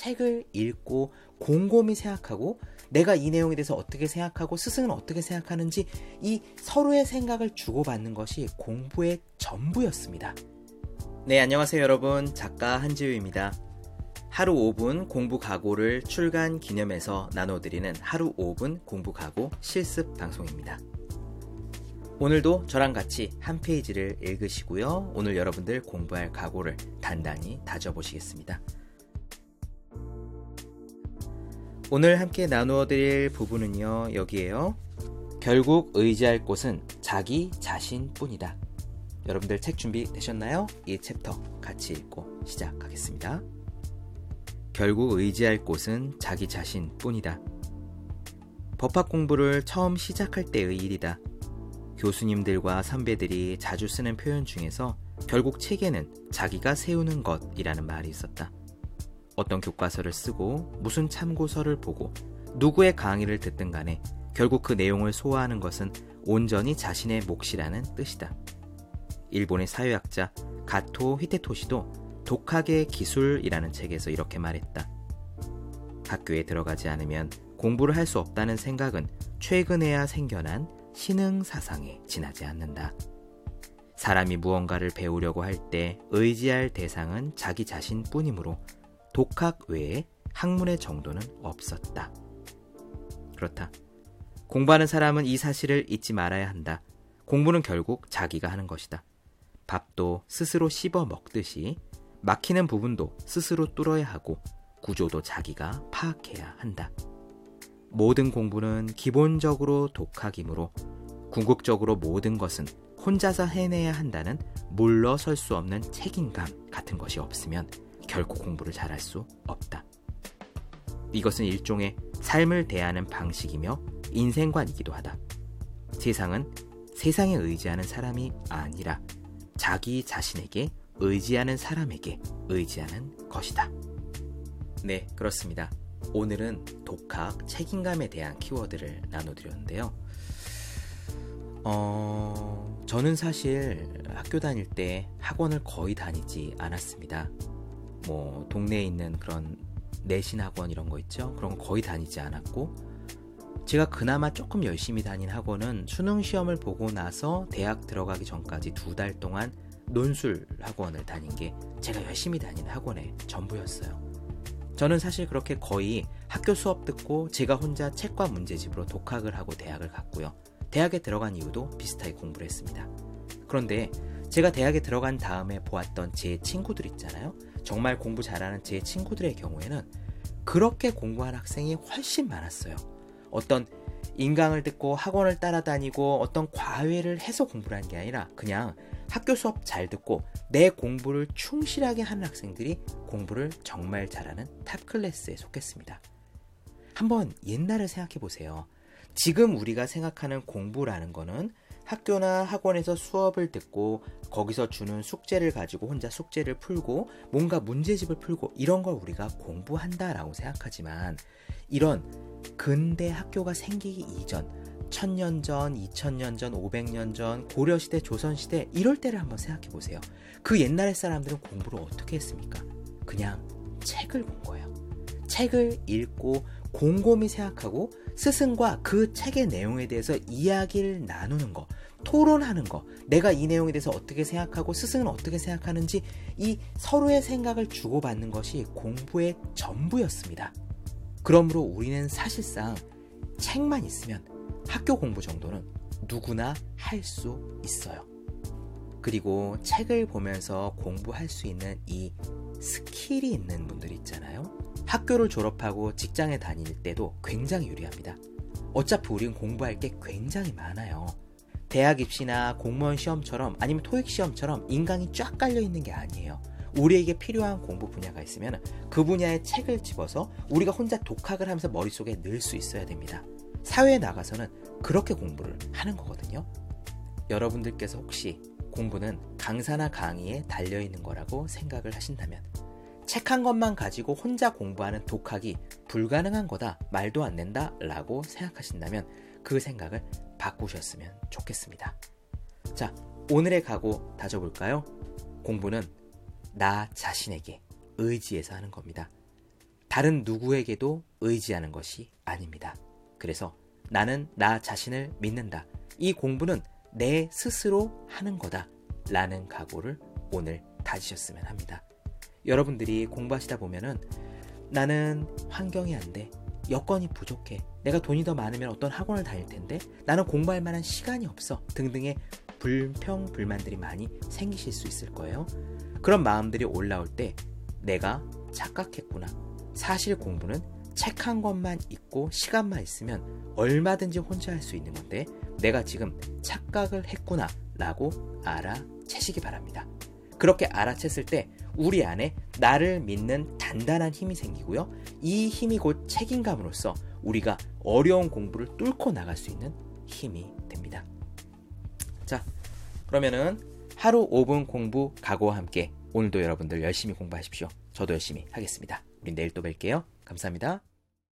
책을 읽고 곰곰이 생각하고 내가 이 내용에 대해서 어떻게 생각하고 스승은 어떻게 생각하는지 이 서로의 생각을 주고받는 것이 공부의 전부였습니다. 네, 안녕하세요 여러분. 작가 한지우입니다. 하루 5분 공부 각오를 출간 기념해서 나눠드리는 하루 5분 공부 각오 실습 방송입니다. 오늘도 저랑 같이 한 페이지를 읽으시고요. 오늘 여러분들 공부할 각오를 단단히 다져보시겠습니다. 오늘 함께 나누어 드릴 부분은요, 여기에요. 결국 의지할 곳은 자기 자신 뿐이다. 여러분들 책 준비 되셨나요? 이 챕터 같이 읽고 시작하겠습니다. 결국 의지할 곳은 자기 자신 뿐이다. 법학 공부를 처음 시작할 때의 일이다. 교수님들과 선배들이 자주 쓰는 표현 중에서 결국 책에는 자기가 세우는 것이라는 말이 있었다. 어떤 교과서를 쓰고 무슨 참고서를 보고 누구의 강의를 듣든 간에 결국 그 내용을 소화하는 것은 온전히 자신의 몫이라는 뜻이다. 일본의 사회학자 가토 히테토시도 독학의 기술이라는 책에서 이렇게 말했다. 학교에 들어가지 않으면 공부를 할 수 없다는 생각은 최근에야 생겨난 신흥 사상에 지나지 않는다. 사람이 무언가를 배우려고 할 때 의지할 대상은 자기 자신 뿐이므로 독학 외에 학문의 정도는 없었다. 그렇다. 공부하는 사람은 이 사실을 잊지 말아야 한다. 공부는 결국 자기가 하는 것이다. 밥도 스스로 씹어 먹듯이 막히는 부분도 스스로 뚫어야 하고 구조도 자기가 파악해야 한다. 모든 공부는 기본적으로 독학이므로 궁극적으로 모든 것은 혼자서 해내야 한다는 물러설 수 없는 책임감 같은 것이 없으면 결코 공부를 잘할 수 없다. 이것은 일종의 삶을 대하는 방식이며 인생관이기도 하다. 세상은 세상에 의지하는 사람이 아니라 자기 자신에게 의지하는 사람에게 의지하는 것이다. 네, 그렇습니다. 오늘은 독학, 책임감에 대한 키워드를 나눠드렸는데요. 어, 저는 사실 학교 다닐 때 학원을 거의 다니지 않았습니다. 뭐 동네에 있는 그런 내신 학원 이런 거 있죠. 그런 거 거의 다니지 않았고 제가 그나마 조금 열심히 다닌 학원은 수능 시험을 보고 나서 대학 들어가기 전까지 두 달 동안 논술 학원을 다닌 게 제가 열심히 다닌 학원의 전부였어요. 저는 사실 그렇게 거의 학교 수업 듣고 제가 혼자 책과 문제집으로 독학을 하고 대학을 갔고요. 대학에 들어간 이유도 비슷하게 공부를 했습니다. 그런데 제가 대학에 들어간 다음에 보았던 제 친구들 있잖아요. 정말 공부 잘하는 제 친구들의 경우에는 그렇게 공부한 학생이 훨씬 많았어요. 어떤 인강을 듣고 학원을 따라다니고 어떤 과외를 해서 공부를 한 게 아니라 그냥 학교 수업 잘 듣고 내 공부를 충실하게 하는 학생들이 공부를 정말 잘하는 탑 클래스에 속했습니다. 한번 옛날을 생각해 보세요. 지금 우리가 생각하는 공부라는 거는 학교나 학원에서 수업을 듣고 거기서 주는 숙제를 가지고 혼자 숙제를 풀고 뭔가 문제집을 풀고 이런 걸 우리가 공부한다라고 생각하지만 이런 근대 학교가 생기기 이전 천년 전, 이천 년 전, 오백 년 전, 고려시대, 조선시대 이럴 때를 한번 생각해 보세요. 그 옛날의 사람들은 공부를 어떻게 했습니까? 그냥 책을 본 거예요. 책을 읽고 곰곰이 생각하고 스승과 그 책의 내용에 대해서 이야기를 나누는 거, 토론하는 거, 내가 이 내용에 대해서 어떻게 생각하고 스승은 어떻게 생각하는지 이 서로의 생각을 주고받는 것이 공부의 전부였습니다. 그러므로 우리는 사실상 책만 있으면 학교 공부 정도는 누구나 할 수 있어요. 그리고 책을 보면서 공부할 수 있는 이 skill이 있는 분들 있잖아요. 학교를 졸업하고 직장에 다닐 때도 굉장히 유리합니다. 어차피 우리는 공부할 게 굉장히 많아요. 대학 입시나 공무원 시험처럼 아니면 토익 시험처럼 인강이 쫙 깔려 있는 게 아니에요. 우리에게 필요한 공부 분야가 있으면 그 분야의 책을 집어서 우리가 혼자 독학을 하면서 머릿속에 넣을 수 있어야 됩니다. 사회에 나가서는 그렇게 공부를 하는 거거든요. 여러분들께서 혹시 공부는 강사나 강의에 달려 있는 거라고 생각을 하신다면 책 한 권만 가지고 혼자 공부하는 독학이 불가능한 거다, 말도 안 된다 라고 생각하신다면 그 생각을 바꾸셨으면 좋겠습니다. 자, 오늘의 각오 다져볼까요? 공부는 나 자신에게 의지해서 하는 겁니다. 다른 누구에게도 의지하는 것이 아닙니다. 그래서 나는 나 자신을 믿는다. 이 공부는 내 스스로 하는 거다. 라는 각오를 오늘 다지셨으면 합니다. 여러분들이 공부하시다 보면은 나는 환경이 안 돼. 여건이 부족해. 내가 돈이 더 많으면 어떤 학원을 다닐 텐데 나는 공부할 만한 시간이 없어. 등등의 불평, 불만들이 많이 생기실 수 있을 거예요. 그런 마음들이 올라올 때 내가 착각했구나. 사실 공부는 책 한 권만 있고 시간만 있으면 얼마든지 혼자 할 수 있는 건데 내가 지금 착각을 했구나 라고 알아채시기 바랍니다. 그렇게 알아챘을 때 우리 안에 나를 믿는 단단한 힘이 생기고요. 이 힘이 곧 책임감으로써 우리가 어려운 공부를 뚫고 나갈 수 있는 힘이 됩니다. 자, 그러면은 하루 5분 공부 각오와 함께 오늘도 여러분들 열심히 공부하십시오. 저도 열심히 하겠습니다. 우리 내일 또 뵐게요. 감사합니다.